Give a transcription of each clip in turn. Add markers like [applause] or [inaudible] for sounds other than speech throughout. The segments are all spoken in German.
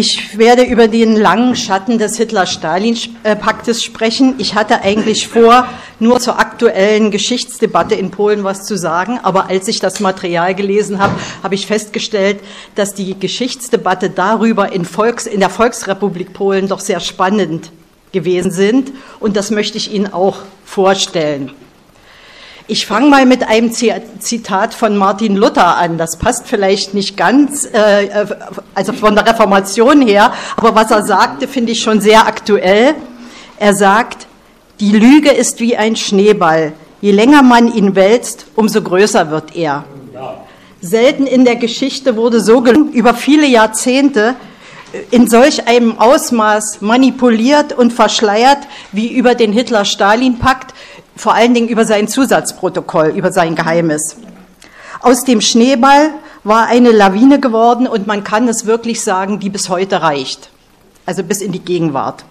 Ich werde über den langen Schatten des Hitler-Stalin-Paktes sprechen. Ich hatte eigentlich vor, nur zur aktuellen Geschichtsdebatte in Polen was zu sagen. Aber als ich das Material gelesen habe, habe ich festgestellt, dass die Geschichtsdebatte darüber in, Volks-, in der Volksrepublik Polen doch sehr spannend gewesen sind. Und das möchte ich Ihnen auch vorstellen. Ich fange mal mit einem Zitat von Martin Luther an. Das passt vielleicht nicht ganz, äh, also von der Reformation her, aber was er sagte, finde ich schon sehr aktuell. Er sagt, die Lüge ist wie ein Schneeball. Je länger man ihn wälzt, umso größer wird er. Selten in der Geschichte wurde so gelungen, über viele Jahrzehnte in solch einem Ausmaß manipuliert und verschleiert wie über den Hitler-Stalin-Pakt, vor allen Dingen über sein Zusatzprotokoll, über sein Geheimes. Aus dem Schneeball war eine Lawine geworden und man kann es wirklich sagen, die bis heute reicht, also bis in die Gegenwart.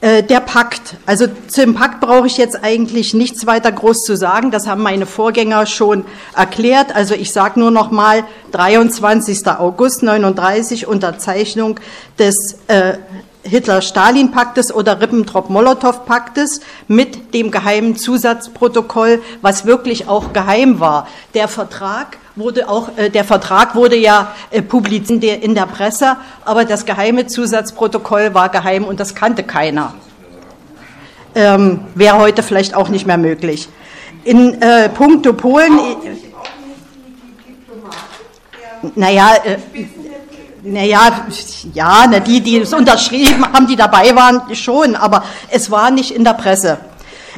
Äh, der Pakt. Also zum Pakt brauche ich jetzt eigentlich nichts weiter groß zu sagen. Das haben meine Vorgänger schon erklärt. Also ich sage nur noch mal 23. August 39 Unterzeichnung des äh, Hitler-Stalin-Paktes oder Ribbentrop-Molotow-Paktes mit dem geheimen Zusatzprotokoll, was wirklich auch geheim war. Der Vertrag wurde auch, äh, der Vertrag wurde ja äh, publiziert in der Presse, aber das geheime Zusatzprotokoll war geheim und das kannte keiner. Ähm, Wäre heute vielleicht auch nicht mehr möglich. In äh, puncto Polen, naja, äh, naja, ja, na, die, die es unterschrieben [laughs] haben, die dabei waren, schon, aber es war nicht in der Presse.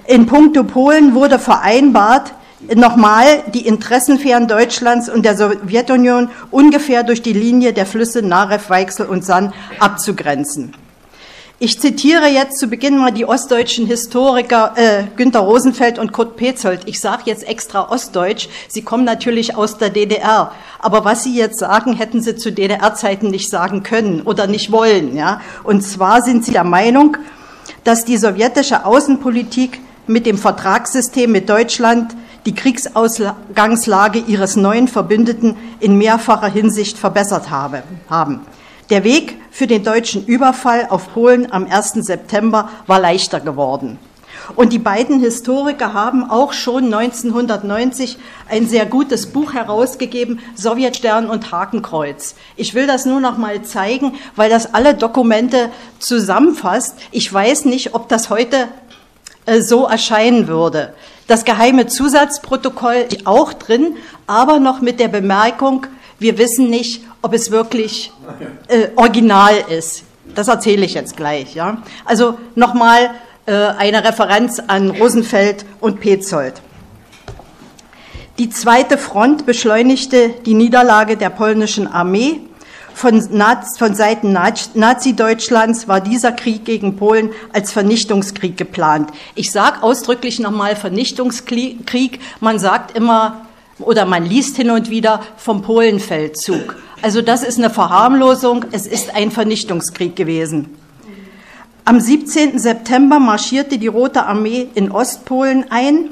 In puncto Polen wurde vereinbart, nochmal die Interessensphären Deutschlands und der Sowjetunion ungefähr durch die Linie der Flüsse Narew, Weichsel und San abzugrenzen. Ich zitiere jetzt zu Beginn mal die ostdeutschen Historiker äh, Günter Rosenfeld und Kurt Petzold. Ich sage jetzt extra Ostdeutsch. Sie kommen natürlich aus der DDR. Aber was Sie jetzt sagen, hätten Sie zu DDR-Zeiten nicht sagen können oder nicht wollen. Ja? Und zwar sind Sie der Meinung, dass die sowjetische Außenpolitik mit dem Vertragssystem mit Deutschland die Kriegsausgangslage ihres neuen Verbündeten in mehrfacher Hinsicht verbessert habe, haben. Der Weg für den deutschen Überfall auf Polen am 1. September war leichter geworden. Und die beiden Historiker haben auch schon 1990 ein sehr gutes Buch herausgegeben, Sowjetstern und Hakenkreuz. Ich will das nur noch mal zeigen, weil das alle Dokumente zusammenfasst. Ich weiß nicht, ob das heute äh, so erscheinen würde. Das geheime Zusatzprotokoll auch drin, aber noch mit der Bemerkung, wir wissen nicht, ob es wirklich äh, original ist. Das erzähle ich jetzt gleich. Ja? Also nochmal äh, eine Referenz an Rosenfeld und Petzold. Die zweite Front beschleunigte die Niederlage der polnischen Armee von, Naz von Seiten Nazi-Deutschlands war dieser Krieg gegen Polen als Vernichtungskrieg geplant. Ich sage ausdrücklich nochmal Vernichtungskrieg. Man sagt immer oder man liest hin und wieder vom Polenfeldzug. Also das ist eine Verharmlosung. Es ist ein Vernichtungskrieg gewesen. Am 17. September marschierte die Rote Armee in Ostpolen ein.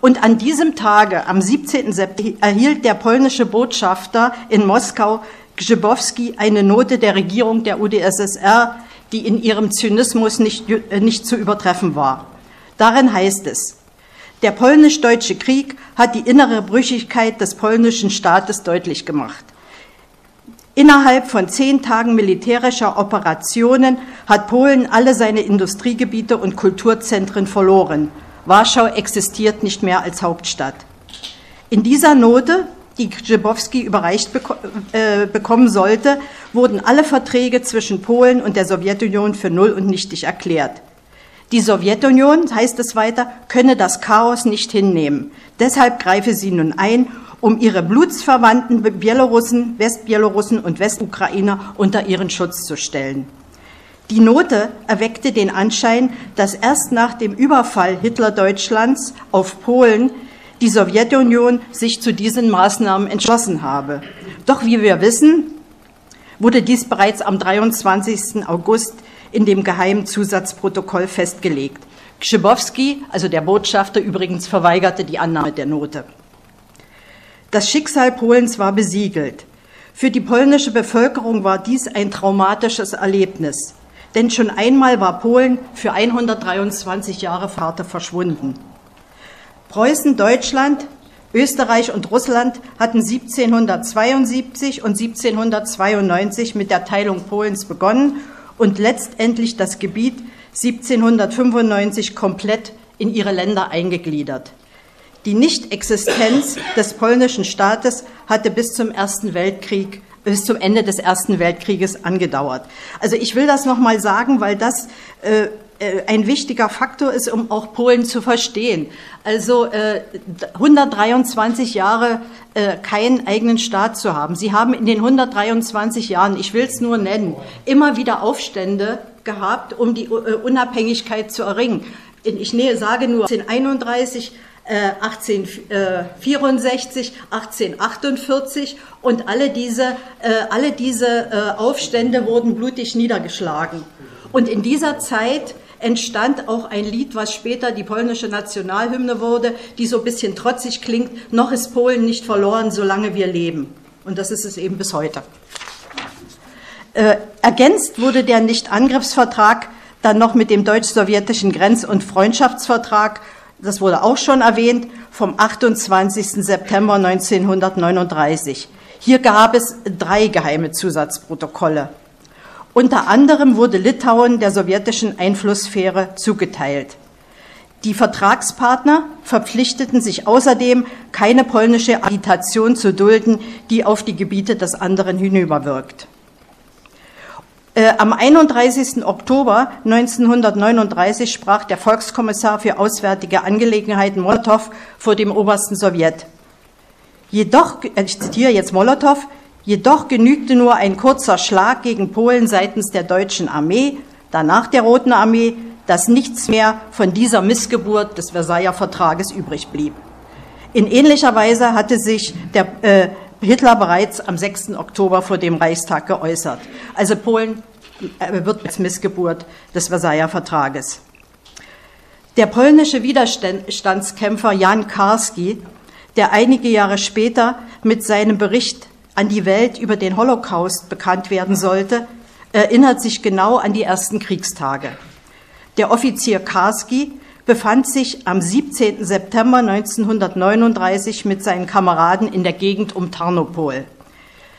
Und an diesem Tage, am 17. September, erhielt der polnische Botschafter in Moskau Grzybowski eine Note der Regierung der UdSSR, die in ihrem Zynismus nicht, äh, nicht zu übertreffen war. Darin heißt es, der polnisch-deutsche Krieg hat die innere Brüchigkeit des polnischen Staates deutlich gemacht. Innerhalb von zehn Tagen militärischer Operationen hat Polen alle seine Industriegebiete und Kulturzentren verloren. Warschau existiert nicht mehr als Hauptstadt. In dieser Note die Grzybowski überreicht äh, bekommen sollte, wurden alle Verträge zwischen Polen und der Sowjetunion für null und nichtig erklärt. Die Sowjetunion, heißt es weiter, könne das Chaos nicht hinnehmen. Deshalb greife sie nun ein, um ihre blutsverwandten Bielorussen, Westbielorussen und Westukrainer unter ihren Schutz zu stellen. Die Note erweckte den Anschein, dass erst nach dem Überfall Hitler-Deutschlands auf Polen die Sowjetunion sich zu diesen Maßnahmen entschlossen habe. Doch wie wir wissen, wurde dies bereits am 23. August in dem geheimen Zusatzprotokoll festgelegt. Grzybowski, also der Botschafter, übrigens verweigerte die Annahme der Note. Das Schicksal Polens war besiegelt. Für die polnische Bevölkerung war dies ein traumatisches Erlebnis, denn schon einmal war Polen für 123 Jahre Vater verschwunden. Preußen, Deutschland, Österreich und Russland hatten 1772 und 1792 mit der Teilung Polens begonnen und letztendlich das Gebiet 1795 komplett in ihre Länder eingegliedert. Die Nichtexistenz des polnischen Staates hatte bis zum Ersten Weltkrieg bis zum Ende des Ersten Weltkrieges angedauert. Also ich will das noch mal sagen, weil das äh, ein wichtiger Faktor ist, um auch Polen zu verstehen. Also äh, 123 Jahre äh, keinen eigenen Staat zu haben. Sie haben in den 123 Jahren, ich will es nur nennen, immer wieder Aufstände gehabt, um die äh, Unabhängigkeit zu erringen. Ich sage nur 1831, 1864, 1848 und alle diese, äh, alle diese äh, Aufstände wurden blutig niedergeschlagen. Und in dieser Zeit entstand auch ein Lied, was später die polnische Nationalhymne wurde, die so ein bisschen trotzig klingt, noch ist Polen nicht verloren, solange wir leben. Und das ist es eben bis heute. Äh, ergänzt wurde der Nichtangriffsvertrag dann noch mit dem deutsch-sowjetischen Grenz- und Freundschaftsvertrag, das wurde auch schon erwähnt, vom 28. September 1939. Hier gab es drei geheime Zusatzprotokolle. Unter anderem wurde Litauen der sowjetischen Einflusssphäre zugeteilt. Die Vertragspartner verpflichteten sich außerdem, keine polnische Agitation zu dulden, die auf die Gebiete des anderen hinüberwirkt. Äh, am 31. Oktober 1939 sprach der Volkskommissar für Auswärtige Angelegenheiten Molotow vor dem obersten Sowjet. Jedoch, äh, ich zitiere jetzt Molotow, Jedoch genügte nur ein kurzer Schlag gegen Polen seitens der deutschen Armee, danach der Roten Armee, dass nichts mehr von dieser Missgeburt des Versailler Vertrages übrig blieb. In ähnlicher Weise hatte sich der äh, Hitler bereits am 6. Oktober vor dem Reichstag geäußert. Also Polen äh, wird als Missgeburt des Versailler Vertrages. Der polnische Widerstandskämpfer Jan Karski, der einige Jahre später mit seinem Bericht an die Welt über den Holocaust bekannt werden sollte, erinnert sich genau an die ersten Kriegstage. Der Offizier Karski befand sich am 17. September 1939 mit seinen Kameraden in der Gegend um Tarnopol.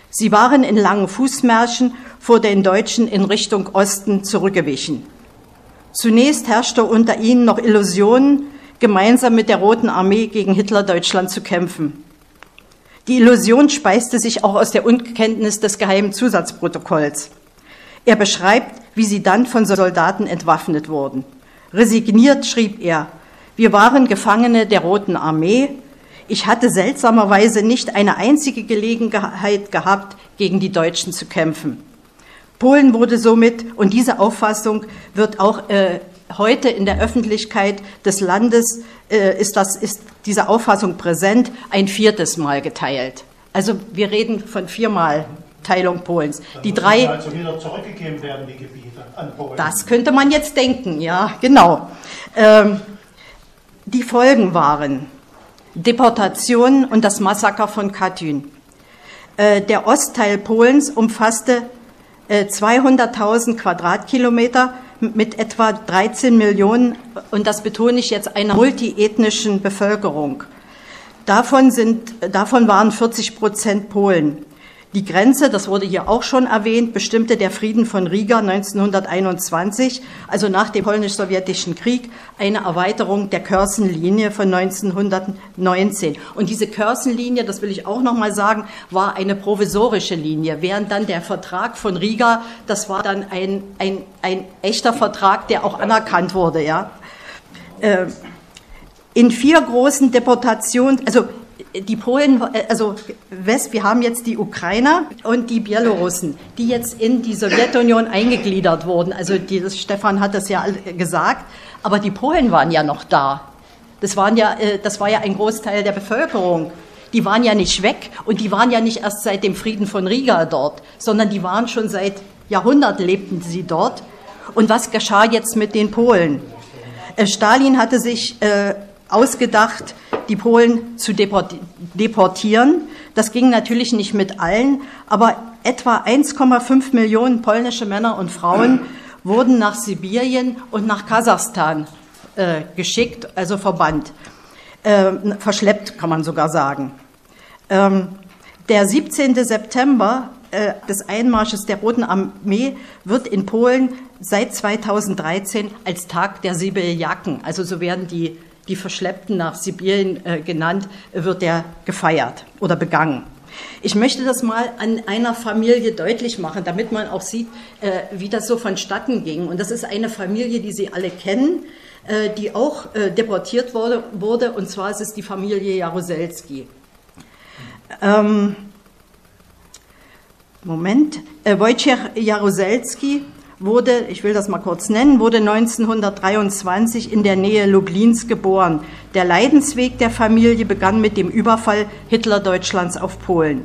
Sie waren in langen Fußmärschen vor den Deutschen in Richtung Osten zurückgewichen. Zunächst herrschte unter ihnen noch Illusionen, gemeinsam mit der Roten Armee gegen Hitler-Deutschland zu kämpfen. Die Illusion speiste sich auch aus der Unkenntnis des geheimen Zusatzprotokolls. Er beschreibt, wie sie dann von Soldaten entwaffnet wurden. Resigniert schrieb er, wir waren Gefangene der Roten Armee. Ich hatte seltsamerweise nicht eine einzige Gelegenheit gehabt, gegen die Deutschen zu kämpfen. Polen wurde somit, und diese Auffassung wird auch äh, heute in der Öffentlichkeit des Landes äh, ist, das, ist diese Auffassung präsent, ein viertes Mal geteilt. Also wir reden von viermal Teilung Polens. Dann die drei. Also wieder zurückgegeben werden, die Gebiete an Polen. Das könnte man jetzt denken, ja, genau. Ähm, die Folgen waren Deportation und das Massaker von Katyn. Äh, der Ostteil Polens umfasste äh, 200.000 Quadratkilometer mit etwa 13 Millionen, und das betone ich jetzt, einer multiethnischen Bevölkerung. Davon, sind, davon waren 40 Prozent Polen. Die Grenze, das wurde hier auch schon erwähnt, bestimmte der Frieden von Riga 1921, also nach dem polnisch-sowjetischen Krieg, eine Erweiterung der Körsenlinie von 1919. Und diese Körsenlinie, das will ich auch noch mal sagen, war eine provisorische Linie, während dann der Vertrag von Riga, das war dann ein, ein, ein echter Vertrag, der auch anerkannt wurde, ja. Äh, in vier großen Deportationen, also die Polen, also West, wir haben jetzt die Ukrainer und die Bielorussen, die jetzt in die Sowjetunion eingegliedert wurden. Also die, Stefan hat das ja gesagt, aber die Polen waren ja noch da. Das, waren ja, äh, das war ja ein Großteil der Bevölkerung. Die waren ja nicht weg und die waren ja nicht erst seit dem Frieden von Riga dort, sondern die waren schon seit Jahrhunderten lebten sie dort. Und was geschah jetzt mit den Polen? Äh, Stalin hatte sich äh, ausgedacht, die Polen zu deportieren. Das ging natürlich nicht mit allen, aber etwa 1,5 Millionen polnische Männer und Frauen [clears throat] wurden nach Sibirien und nach Kasachstan äh, geschickt, also verbannt. Äh, verschleppt, kann man sogar sagen. Ähm, der 17. September äh, des Einmarsches der Roten Armee wird in Polen seit 2013 als Tag der Sibirjaken, also so werden die, die Verschleppten nach Sibirien äh, genannt, wird der gefeiert oder begangen. Ich möchte das mal an einer Familie deutlich machen, damit man auch sieht, äh, wie das so vonstatten ging. Und das ist eine Familie, die Sie alle kennen, äh, die auch äh, deportiert wurde, wurde, und zwar ist es die Familie Jaruzelski. Ähm, Moment, äh, Wojciech Jaruzelski wurde, ich will das mal kurz nennen, wurde 1923 in der Nähe Lublins geboren. Der Leidensweg der Familie begann mit dem Überfall Hitler-Deutschlands auf Polen.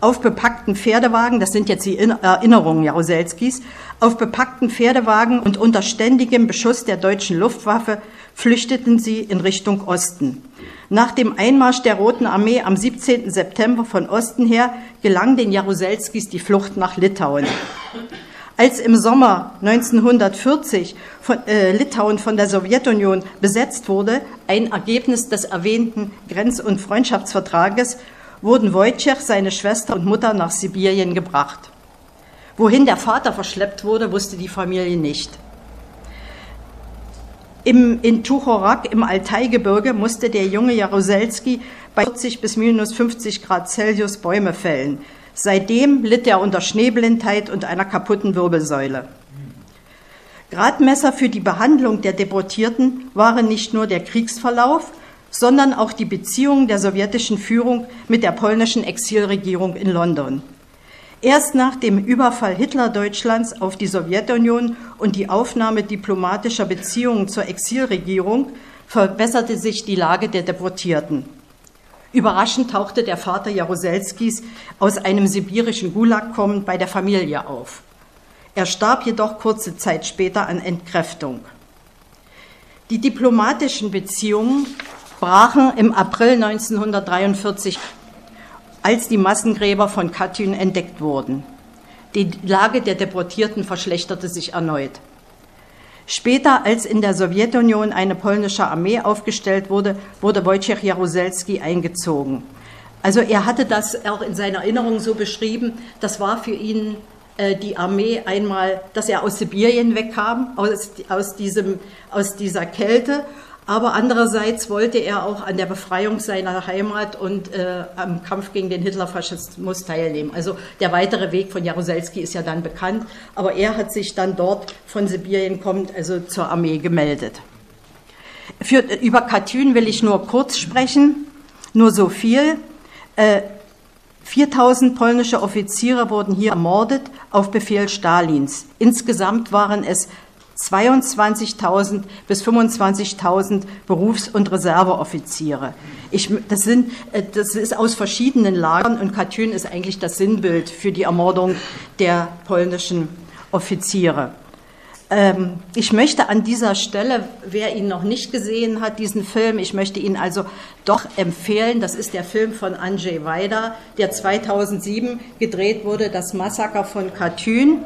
Auf bepackten Pferdewagen, das sind jetzt die Erinnerungen Jaruzelskis, auf bepackten Pferdewagen und unter ständigem Beschuss der deutschen Luftwaffe flüchteten sie in Richtung Osten. Nach dem Einmarsch der Roten Armee am 17. September von Osten her gelang den Jaruzelskis die Flucht nach Litauen. Als im Sommer 1940 von, äh, Litauen von der Sowjetunion besetzt wurde, ein Ergebnis des erwähnten Grenz- und Freundschaftsvertrages, wurden Wojciech, seine Schwester und Mutter nach Sibirien gebracht. Wohin der Vater verschleppt wurde, wusste die Familie nicht. Im, in Tuchorak im Altaigebirge musste der junge Jaruzelski bei 40 bis minus 50 Grad Celsius Bäume fällen. Seitdem litt er unter Schneeblindheit und einer kaputten Wirbelsäule. Gradmesser für die Behandlung der Deportierten waren nicht nur der Kriegsverlauf, sondern auch die Beziehungen der sowjetischen Führung mit der polnischen Exilregierung in London. Erst nach dem Überfall Hitler-Deutschlands auf die Sowjetunion und die Aufnahme diplomatischer Beziehungen zur Exilregierung verbesserte sich die Lage der Deportierten. Überraschend tauchte der Vater Jaruzelskis aus einem sibirischen Gulag kommend bei der Familie auf. Er starb jedoch kurze Zeit später an Entkräftung. Die diplomatischen Beziehungen brachen im April 1943 als die Massengräber von Katyn entdeckt wurden. Die Lage der Deportierten verschlechterte sich erneut. Später, als in der Sowjetunion eine polnische Armee aufgestellt wurde, wurde Wojciech Jaruzelski eingezogen. Also er hatte das auch in seiner Erinnerung so beschrieben, das war für ihn äh, die Armee einmal, dass er aus Sibirien wegkam, aus, aus, diesem, aus dieser Kälte aber andererseits wollte er auch an der Befreiung seiner Heimat und äh, am Kampf gegen den Hitlerfaschismus teilnehmen. Also der weitere Weg von Jaruzelski ist ja dann bekannt, aber er hat sich dann dort von Sibirien kommend also zur Armee gemeldet. Für, über Katyn will ich nur kurz sprechen, nur so viel. Äh, 4000 polnische Offiziere wurden hier ermordet auf Befehl Stalins. Insgesamt waren es 22.000 bis 25.000 Berufs- und Reserveoffiziere. Ich, das, sind, äh, das ist aus verschiedenen Lagern und Katyn ist eigentlich das Sinnbild für die Ermordung der polnischen Offiziere. Ähm, ich möchte an dieser Stelle, wer ihn noch nicht gesehen hat, diesen Film, ich möchte ihn also doch empfehlen. Das ist der Film von Andrzej Wajda, der 2007 gedreht wurde, das Massaker von Katyn.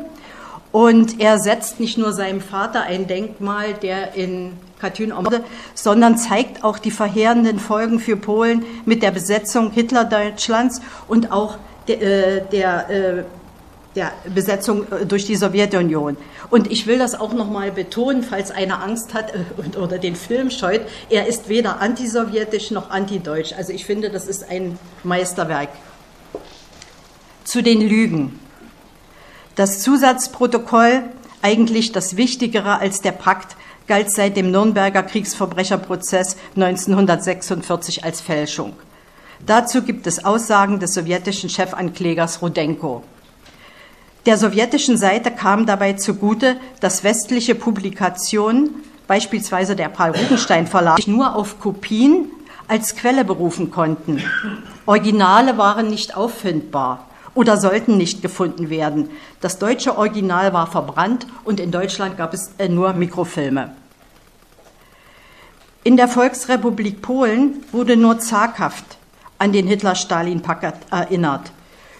Und er setzt nicht nur seinem Vater ein Denkmal, der in Katyn ermordete, sondern zeigt auch die verheerenden Folgen für Polen mit der Besetzung Hitler-Deutschlands und auch der, äh, der, äh, der Besetzung äh, durch die Sowjetunion. Und ich will das auch nochmal betonen, falls einer Angst hat oder den Film scheut, er ist weder antisowjetisch noch antideutsch. Also ich finde, das ist ein Meisterwerk. Zu den Lügen. Das Zusatzprotokoll, eigentlich das Wichtigere als der Pakt, galt seit dem Nürnberger Kriegsverbrecherprozess 1946 als Fälschung. Dazu gibt es Aussagen des sowjetischen Chefanklägers Rudenko. Der sowjetischen Seite kam dabei zugute, dass westliche Publikationen, beispielsweise der Paul Rugenstein Verlag, nur auf Kopien als Quelle berufen konnten. Originale waren nicht auffindbar oder sollten nicht gefunden werden. Das deutsche Original war verbrannt und in Deutschland gab es äh, nur Mikrofilme. In der Volksrepublik Polen wurde nur zaghaft an den Hitler-Stalin-Pakt erinnert.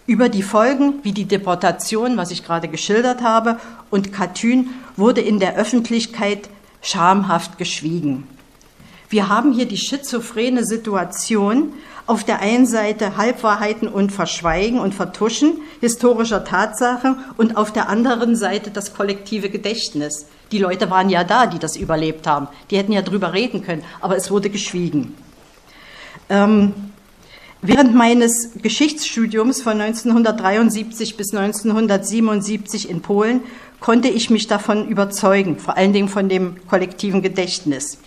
Über die Folgen wie die Deportation, was ich gerade geschildert habe, und Katyn wurde in der Öffentlichkeit schamhaft geschwiegen. Wir haben hier die schizophrene Situation, auf der einen Seite Halbwahrheiten und Verschweigen und Vertuschen historischer Tatsachen und auf der anderen Seite das kollektive Gedächtnis. Die Leute waren ja da, die das überlebt haben. Die hätten ja drüber reden können, aber es wurde geschwiegen. Ähm, während meines Geschichtsstudiums von 1973 bis 1977 in Polen konnte ich mich davon überzeugen, vor allen Dingen von dem kollektiven Gedächtnis.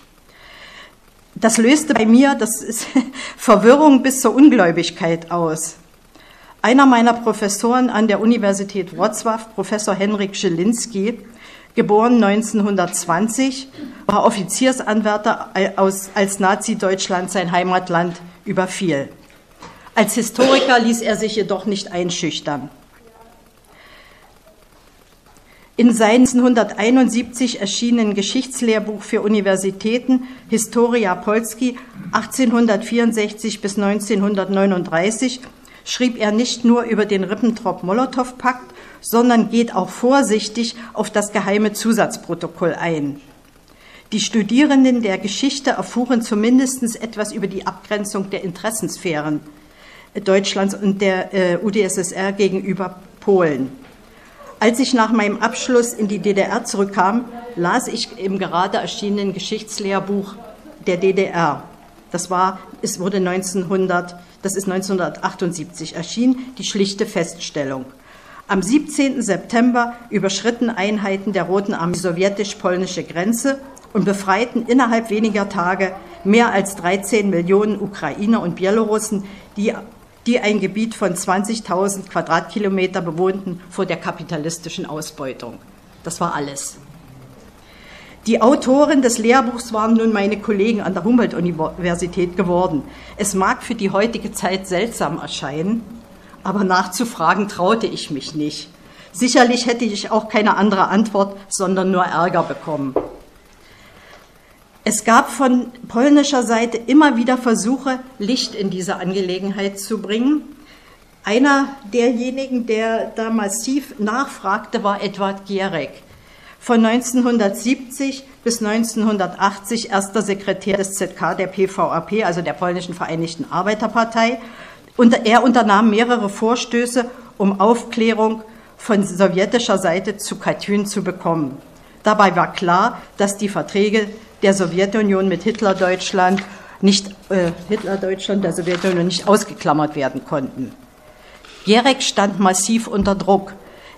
Das löste bei mir das ist [laughs] Verwirrung bis zur Ungläubigkeit aus. Einer meiner Professoren an der Universität Wrocław, Professor Henrik Schelinski, geboren 1920, war Offiziersanwärter, als Nazi-Deutschland sein Heimatland überfiel. Als Historiker ließ er sich jedoch nicht einschüchtern. In seinem 1971 erschienenen Geschichtslehrbuch für Universitäten Historia Polski 1864 bis 1939 schrieb er nicht nur über den Ribbentrop-Molotow-Pakt, sondern geht auch vorsichtig auf das geheime Zusatzprotokoll ein. Die Studierenden der Geschichte erfuhren zumindest etwas über die Abgrenzung der Interessensphären Deutschlands und der äh, UdSSR gegenüber Polen. Als ich nach meinem Abschluss in die DDR zurückkam, las ich im gerade erschienenen Geschichtslehrbuch der DDR. Das war, es wurde 1900, das ist 1978 erschienen, die schlichte Feststellung. Am 17. September überschritten Einheiten der Roten Armee die sowjetisch-polnische Grenze und befreiten innerhalb weniger Tage mehr als 13 Millionen Ukrainer und Bielorussen, die die ein Gebiet von 20.000 Quadratkilometer bewohnten vor der kapitalistischen Ausbeutung. Das war alles. Die Autoren des Lehrbuchs waren nun meine Kollegen an der Humboldt-Universität geworden. Es mag für die heutige Zeit seltsam erscheinen, aber nachzufragen traute ich mich nicht. Sicherlich hätte ich auch keine andere Antwort, sondern nur Ärger bekommen. Es gab von polnischer Seite immer wieder Versuche, Licht in diese Angelegenheit zu bringen. Einer derjenigen, der da massiv nachfragte, war Edward Gierek. Von 1970 bis 1980 erster Sekretär des ZK der PVAP, also der polnischen Vereinigten Arbeiterpartei. Und er unternahm mehrere Vorstöße, um Aufklärung von sowjetischer Seite zu Katyn zu bekommen. Dabei war klar, dass die Verträge der Sowjetunion mit Hitlerdeutschland nicht äh, Hitlerdeutschland der Sowjetunion nicht ausgeklammert werden konnten. Gierek stand massiv unter Druck,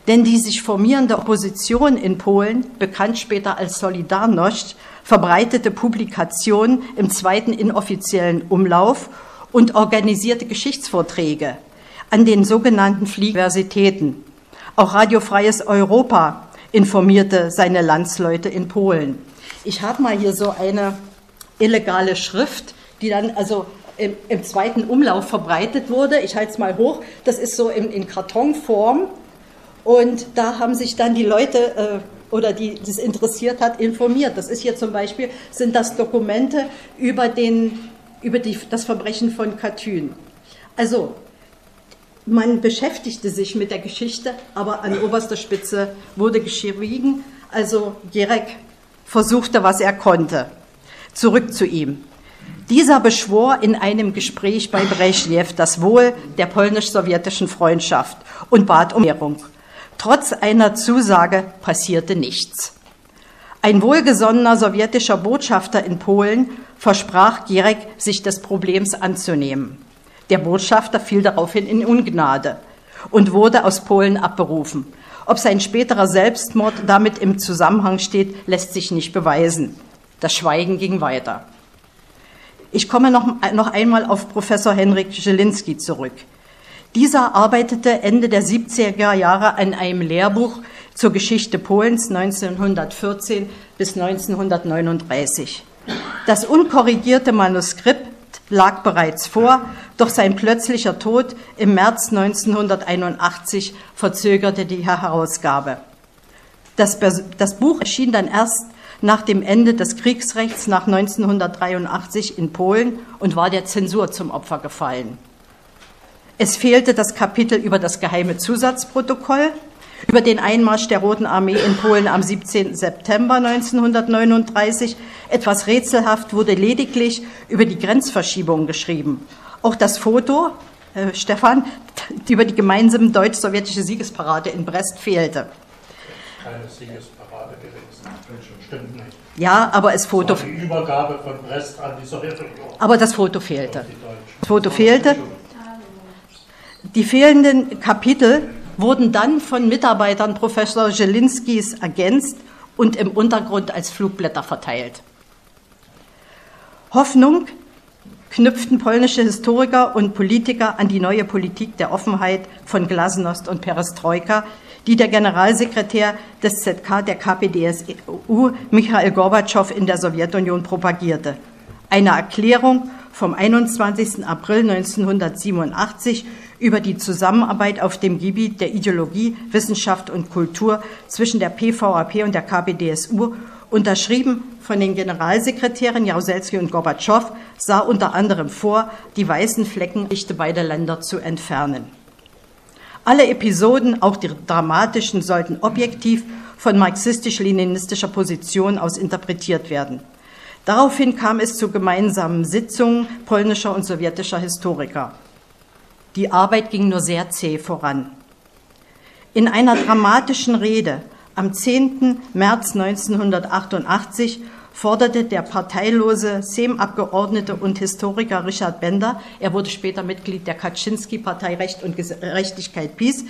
denn die sich formierende Opposition in Polen, bekannt später als Solidarność, verbreitete Publikationen im zweiten inoffiziellen Umlauf und organisierte Geschichtsvorträge an den sogenannten Universitäten. Auch Radio Freies Europa informierte seine Landsleute in Polen. Ich habe mal hier so eine illegale Schrift, die dann also im, im zweiten Umlauf verbreitet wurde. Ich halte es mal hoch. Das ist so in, in, Kartonform. Und da haben sich dann die Leute äh, oder die das interessiert hat, informiert. Das ist hier zum Beispiel, sind das Dokumente über, den, über die, das Verbrechen von Katyn. Also, man beschäftigte sich mit der Geschichte, aber an oberster Spitze wurde geschwiegen. Also Jerek versuchte, was er konnte. Zurück zu ihm. Dieser beschwor in einem Gespräch bei Brezhnev das Wohl der polnisch-sowjetischen Freundschaft und bat um Ehrung. Trotz einer Zusage passierte nichts. Ein wohlgesonnener sowjetischer Botschafter in Polen versprach Gierek, sich des Problems anzunehmen. Der Botschafter fiel daraufhin in Ungnade und wurde aus Polen abberufen. Ob sein späterer Selbstmord damit im Zusammenhang steht, lässt sich nicht beweisen. Das Schweigen ging weiter. Ich komme noch, noch einmal auf Professor Henrik Zielinski zurück. Dieser arbeitete Ende der 70er Jahre an einem Lehrbuch zur Geschichte Polens 1914 bis 1939. Das unkorrigierte Manuskript lag bereits vor, doch sein plötzlicher Tod im März 1981 verzögerte die Herausgabe. Das, das Buch erschien dann erst nach dem Ende des Kriegsrechts nach 1983 in Polen und war der Zensur zum Opfer gefallen. Es fehlte das Kapitel über das geheime Zusatzprotokoll, über den Einmarsch der Roten Armee in Polen am 17. September 1939. Etwas rätselhaft wurde lediglich über die Grenzverschiebung geschrieben. Auch das Foto, äh, Stefan, [laughs] über die gemeinsame deutsch-sowjetische Siegesparade in Brest fehlte. Keine Siegesparade gewesen. Stimmt nicht. Ja, aber es Foto. Die Übergabe von Brest an die Sowjetunion. Aber das Foto fehlte. Das Foto fehlte. Die fehlenden Kapitel wurden dann von Mitarbeitern Professor Jelinskis ergänzt und im Untergrund als Flugblätter verteilt. Hoffnung knüpften polnische Historiker und Politiker an die neue Politik der Offenheit von Glasnost und Perestroika, die der Generalsekretär des ZK der KPDSU, Michael Gorbatschow, in der Sowjetunion propagierte. Eine Erklärung vom 21. April 1987 über die Zusammenarbeit auf dem Gebiet der Ideologie, Wissenschaft und Kultur zwischen der PVAP und der KPDSU, unterschrieben von den Generalsekretären Jaruzelski und Gorbatschow, sah unter anderem vor, die weißen Flecken beider Länder zu entfernen. Alle Episoden, auch die dramatischen, sollten objektiv von marxistisch-leninistischer Position aus interpretiert werden. Daraufhin kam es zu gemeinsamen Sitzungen polnischer und sowjetischer Historiker. Die Arbeit ging nur sehr zäh voran. In einer dramatischen Rede am 10. März 1988 forderte der parteilose SEM-Abgeordnete und Historiker Richard Bender, er wurde später Mitglied der Kaczynski-Partei Recht und Gerechtigkeit Peace,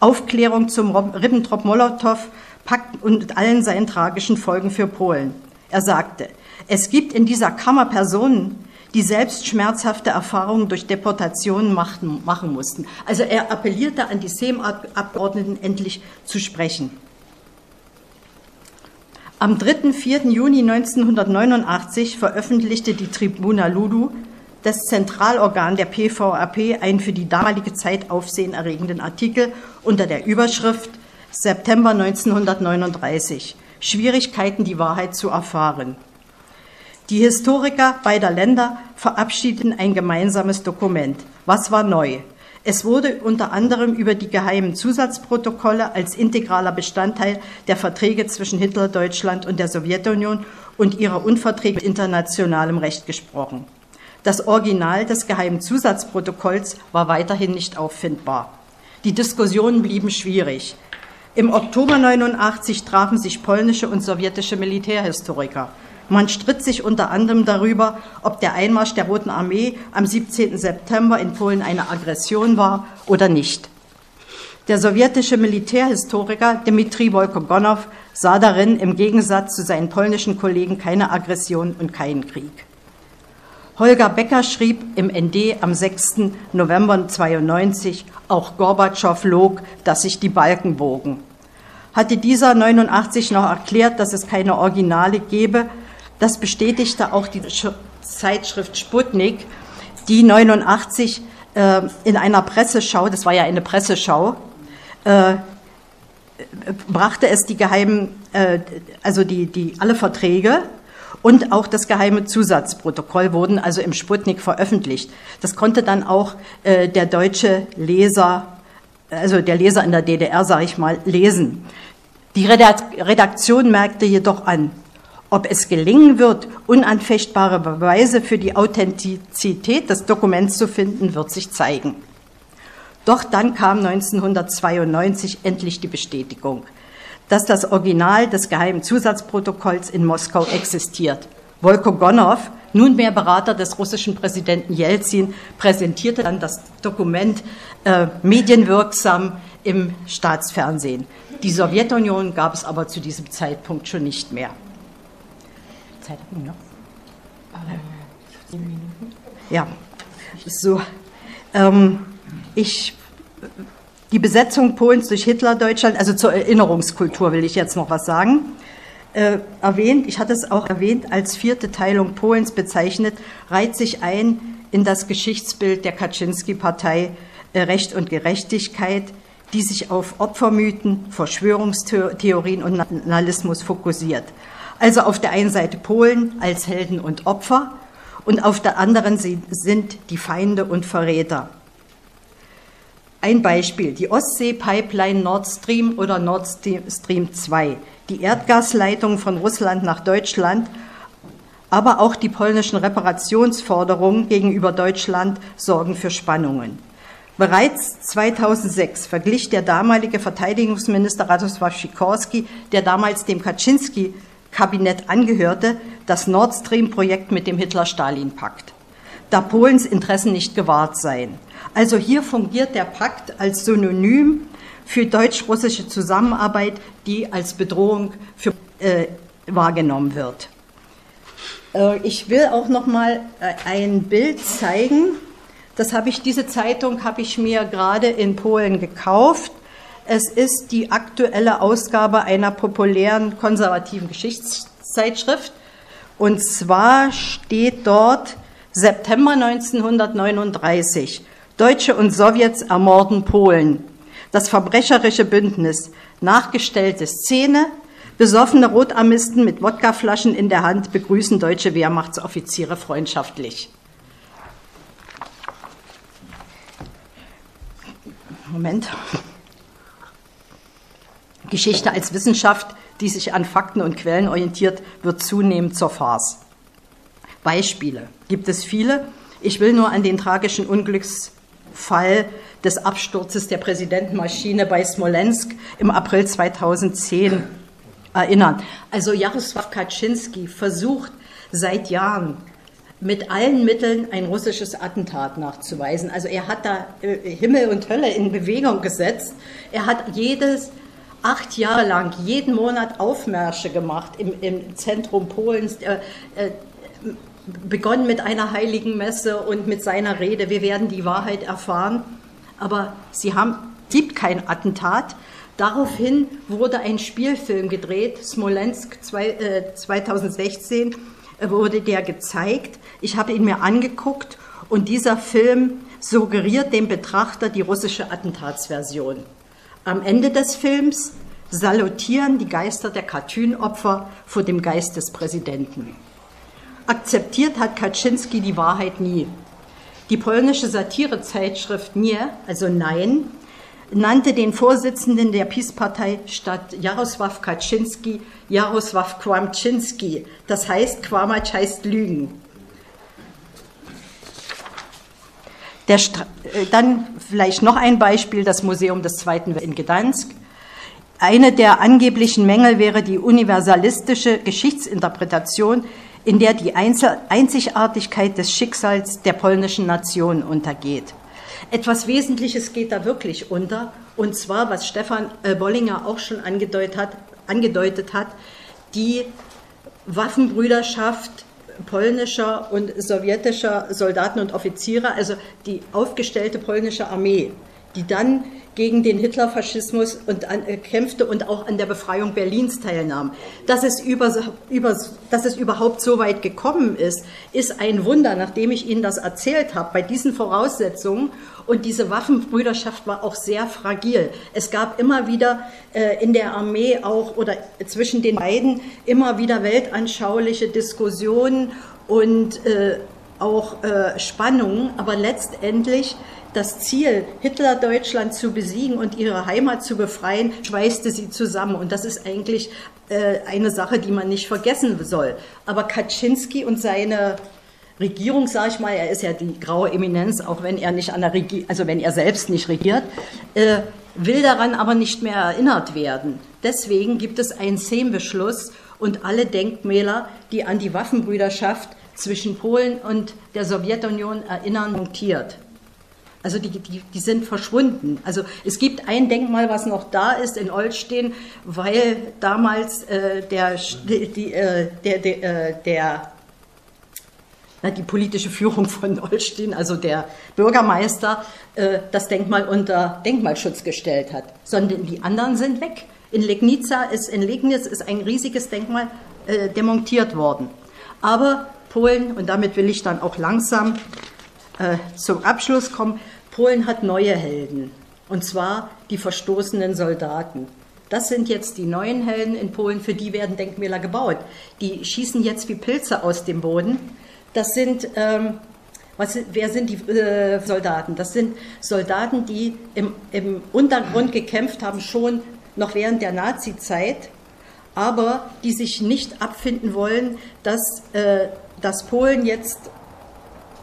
Aufklärung zum Ribbentrop-Molotow-Pakt und allen seinen tragischen Folgen für Polen. Er sagte, es gibt in dieser Kammer Personen, die selbst schmerzhafte Erfahrungen durch Deportationen machten, machen mussten. Also er appellierte an die SEM-Abgeordneten, endlich zu sprechen. Am 3. 4. Juni 1989 veröffentlichte die Tribuna Ludu, das Zentralorgan der PVAP, einen für die damalige Zeit aufsehenerregenden Artikel unter der Überschrift September 1939. Schwierigkeiten, die Wahrheit zu erfahren. Die Historiker beider Länder verabschiedeten ein gemeinsames Dokument. Was war neu? Es wurde unter anderem über die geheimen Zusatzprotokolle als integraler Bestandteil der Verträge zwischen Hitler-Deutschland und der Sowjetunion und ihrer Unverträge mit internationalem Recht gesprochen. Das Original des geheimen Zusatzprotokolls war weiterhin nicht auffindbar. Die Diskussionen blieben schwierig. Im Oktober 89 trafen sich polnische und sowjetische Militärhistoriker. Man stritt sich unter anderem darüber, ob der Einmarsch der Roten Armee am 17. September in Polen eine Aggression war oder nicht. Der sowjetische Militärhistoriker Dmitri Wolkogonow sah darin im Gegensatz zu seinen polnischen Kollegen keine Aggression und keinen Krieg. Holger Becker schrieb im ND am 6. November 92, auch Gorbatschow log, dass sich die Balken bogen. Hatte dieser 89 noch erklärt, dass es keine Originale gebe, das bestätigte auch die Zeitschrift Sputnik, die 89 äh, in einer Presseschau, das war ja eine Presseschau, äh, brachte es die geheimen, äh, also die, die alle Verträge und auch das geheime Zusatzprotokoll wurden also im Sputnik veröffentlicht. Das konnte dann auch äh, der deutsche Leser, also der Leser in der DDR, sage ich mal, lesen. Die Redaktion merkte jedoch an, ob es gelingen wird, unanfechtbare Beweise für die Authentizität des Dokuments zu finden, wird sich zeigen. Doch dann kam 1992 endlich die Bestätigung, dass das Original des geheimen Zusatzprotokolls in Moskau existiert. Volkogonow, nunmehr Berater des russischen Präsidenten Jelzin, präsentierte dann das Dokument äh, medienwirksam im Staatsfernsehen. Die Sowjetunion gab es aber zu diesem Zeitpunkt schon nicht mehr. Zeit noch? Zehn Minuten. Ja, so. Ähm, ich, die Besetzung Polens durch Hitler-Deutschland, also zur Erinnerungskultur will ich jetzt noch was sagen. Äh, erwähnt, ich hatte es auch erwähnt, als vierte Teilung Polens bezeichnet, reiht sich ein in das Geschichtsbild der Kaczynski-Partei äh, Recht und Gerechtigkeit, die sich auf Opfermythen, Verschwörungstheorien und Nationalismus fokussiert. Also auf der einen Seite Polen als Helden und Opfer und auf der anderen sind die Feinde und Verräter. Ein Beispiel, die Ostsee-Pipeline Nord Stream oder Nord Stream 2, die Erdgasleitung von Russland nach Deutschland, aber auch die polnischen Reparationsforderungen gegenüber Deutschland sorgen für Spannungen. Bereits 2006 verglich der damalige Verteidigungsminister Radosław Sikorski, der damals dem Kaczynski-Kabinett angehörte, das Nord Stream-Projekt mit dem Hitler-Stalin-Pakt, da Polens Interessen nicht gewahrt seien. Also hier fungiert der Pakt als Synonym für deutsch-russische Zusammenarbeit, die als Bedrohung für, äh, wahrgenommen wird. Äh, ich will auch noch mal äh, ein Bild zeigen. Das habe ich, diese Zeitung habe ich mir gerade in Polen gekauft. Es ist die aktuelle Ausgabe einer populären konservativen Geschichtszeitschrift. Und zwar steht dort September 1939. Deutsche und Sowjets ermorden Polen. Das verbrecherische Bündnis. Nachgestellte Szene. Besoffene Rotarmisten mit Wodkaflaschen in der Hand begrüßen deutsche Wehrmachtsoffiziere freundschaftlich. Moment. Geschichte als Wissenschaft, die sich an Fakten und Quellen orientiert, wird zunehmend zur Farce. Beispiele gibt es viele. Ich will nur an den tragischen Unglücks Fall des Absturzes der Präsidentenmaschine bei Smolensk im April 2010 erinnern. Also Jaroslaw Kaczynski versucht seit Jahren mit allen Mitteln ein russisches Attentat nachzuweisen. Also er hat da äh, Himmel und Hölle in Bewegung gesetzt. Er hat jedes acht Jahre lang jeden Monat Aufmärsche gemacht im, im Zentrum Polens. Äh, äh, begonnen mit einer heiligen Messe und mit seiner Rede, wir werden die Wahrheit erfahren. Aber sie haben, gibt kein Attentat. Daraufhin wurde ein Spielfilm gedreht, Smolensk 2016 äh, wurde der gezeigt. Ich habe ihn mir angeguckt und dieser Film suggeriert dem Betrachter die russische Attentatsversion. Am Ende des Films salutieren die Geister der Cartoon-Opfer vor dem Geist des Präsidenten. Akzeptiert hat Kaczynski die Wahrheit nie. Die polnische Satirezeitschrift Nie, also Nein, nannte den Vorsitzenden der PiS-Partei statt Jarosław Kaczynski Jarosław Kłamczynski. Das heißt, Quamatsch heißt Lügen. Der äh, dann vielleicht noch ein Beispiel, das Museum des Zweiten in Gdansk. Eine der angeblichen Mängel wäre die universalistische Geschichtsinterpretation, in der die Einzigartigkeit des Schicksals der polnischen Nation untergeht. Etwas Wesentliches geht da wirklich unter, und zwar, was Stefan äh, Bollinger auch schon angedeutet hat, angedeutet hat die Waffenbrüderschaft polnischer und sowjetischer Soldaten und Offiziere, also die aufgestellte polnische Armee, die dann gegen den Hitlerfaschismus und an, äh, kämpfte und auch an der Befreiung Berlins teilnahm. Dass es, über, über, dass es überhaupt so weit gekommen ist, ist ein Wunder, nachdem ich Ihnen das erzählt habe, bei diesen Voraussetzungen. Und diese Waffenbrüderschaft war auch sehr fragil. Es gab immer wieder äh, in der Armee auch oder zwischen den beiden immer wieder weltanschauliche Diskussionen und äh, auch äh, Spannungen, aber letztendlich das Ziel, Hitler-Deutschland zu besiegen und ihre Heimat zu befreien, schweißte sie zusammen. Und das ist eigentlich äh, eine Sache, die man nicht vergessen soll. Aber Kaczynski und seine Regierung, sage ich mal, er ist ja die graue Eminenz, auch wenn er nicht an der Regierung, also wenn er selbst nicht regiert, äh, will daran aber nicht mehr erinnert werden. Deswegen gibt es einen Sejm-Beschluss und alle Denkmäler, die an die Waffenbrüderschaft zwischen Polen und der Sowjetunion erinnern, montiert. Also die, die, die sind verschwunden. Also es gibt ein Denkmal, was noch da ist in Olsztyn, weil damals äh, der, die, äh, der, der, äh, der die politische Führung von Olsztyn, also der Bürgermeister, äh, das Denkmal unter Denkmalschutz gestellt hat. Sondern die anderen sind weg. In Legnica ist, in Legnitz ist ein riesiges Denkmal äh, demontiert worden. Aber Polen, und damit will ich dann auch langsam äh, zum Abschluss kommen, Polen hat neue Helden, und zwar die verstoßenen Soldaten. Das sind jetzt die neuen Helden in Polen, für die werden Denkmäler gebaut. Die schießen jetzt wie Pilze aus dem Boden. Das sind ähm, Was, wer sind die äh, Soldaten? Das sind Soldaten, die im, im Untergrund gekämpft haben, schon noch während der Nazizeit, aber die sich nicht abfinden wollen, dass, äh, dass Polen jetzt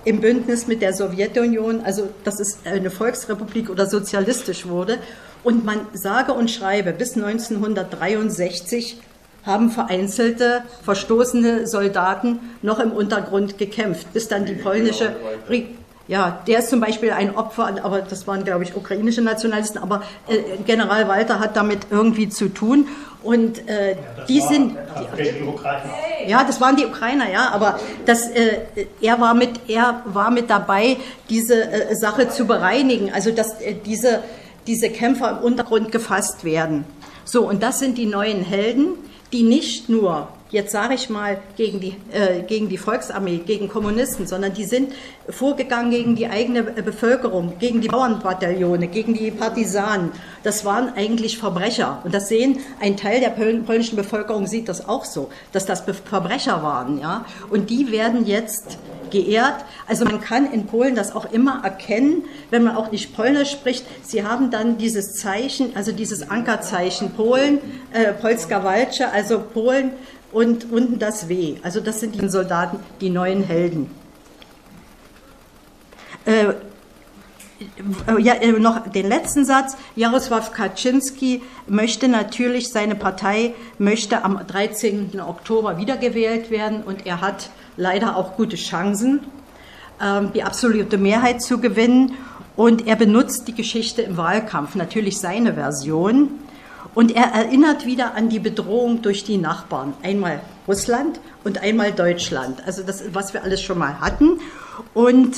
im Bündnis mit der Sowjetunion, also dass es eine Volksrepublik oder sozialistisch wurde. Und man sage und schreibe, bis 1963 haben vereinzelte verstoßene Soldaten noch im Untergrund gekämpft, bis dann die polnische ja, der ist zum Beispiel ein Opfer, aber das waren, glaube ich, ukrainische Nationalisten, aber äh, General Walter hat damit irgendwie zu tun. Und äh, ja, die sind. Die, die ja, das waren die Ukrainer, ja, aber das, äh, er, war mit, er war mit dabei, diese äh, Sache zu bereinigen, also dass äh, diese, diese Kämpfer im Untergrund gefasst werden. So, und das sind die neuen Helden, die nicht nur jetzt sage ich mal, gegen die, äh, gegen die Volksarmee, gegen Kommunisten, sondern die sind vorgegangen gegen die eigene Bevölkerung, gegen die Bauernbataillone, gegen die Partisanen. Das waren eigentlich Verbrecher. Und das sehen, ein Teil der polnischen Bevölkerung sieht das auch so, dass das Verbrecher waren. Ja? Und die werden jetzt geehrt. Also man kann in Polen das auch immer erkennen, wenn man auch nicht Polnisch spricht. Sie haben dann dieses Zeichen, also dieses Ankerzeichen Polen, äh, Polska Walcze, also Polen und unten das W. Also das sind die Soldaten, die neuen Helden. Äh, ja, äh, noch den letzten Satz. Jarosław Kaczynski möchte natürlich, seine Partei möchte am 13. Oktober wiedergewählt werden und er hat leider auch gute Chancen, ähm, die absolute Mehrheit zu gewinnen. Und er benutzt die Geschichte im Wahlkampf, natürlich seine Version. Und er erinnert wieder an die Bedrohung durch die Nachbarn. Einmal Russland und einmal Deutschland. Also das, was wir alles schon mal hatten. Und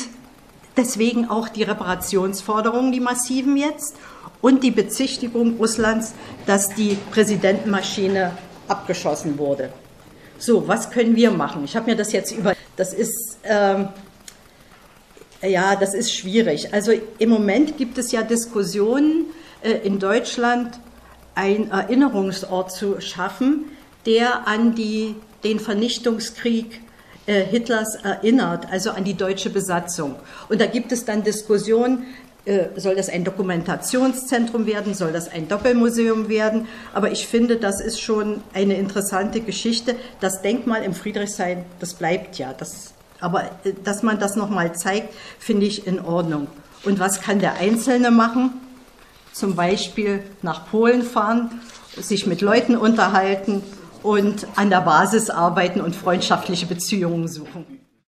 deswegen auch die Reparationsforderungen, die massiven jetzt. Und die Bezichtigung Russlands, dass die Präsidentenmaschine abgeschossen wurde. So, was können wir machen? Ich habe mir das jetzt über. Das ist. Ähm, ja, das ist schwierig. Also im Moment gibt es ja Diskussionen äh, in Deutschland, einen Erinnerungsort zu schaffen, der an die, den Vernichtungskrieg äh, Hitlers erinnert, also an die deutsche Besatzung. Und da gibt es dann Diskussionen, äh, soll das ein Dokumentationszentrum werden, soll das ein Doppelmuseum werden. Aber ich finde, das ist schon eine interessante Geschichte. Das Denkmal im Friedrichshain, das bleibt ja. Das, aber äh, dass man das nochmal zeigt, finde ich in Ordnung. Und was kann der Einzelne machen? Zum Beispiel nach Polen fahren, sich mit Leuten unterhalten und an der Basis arbeiten und freundschaftliche Beziehungen suchen.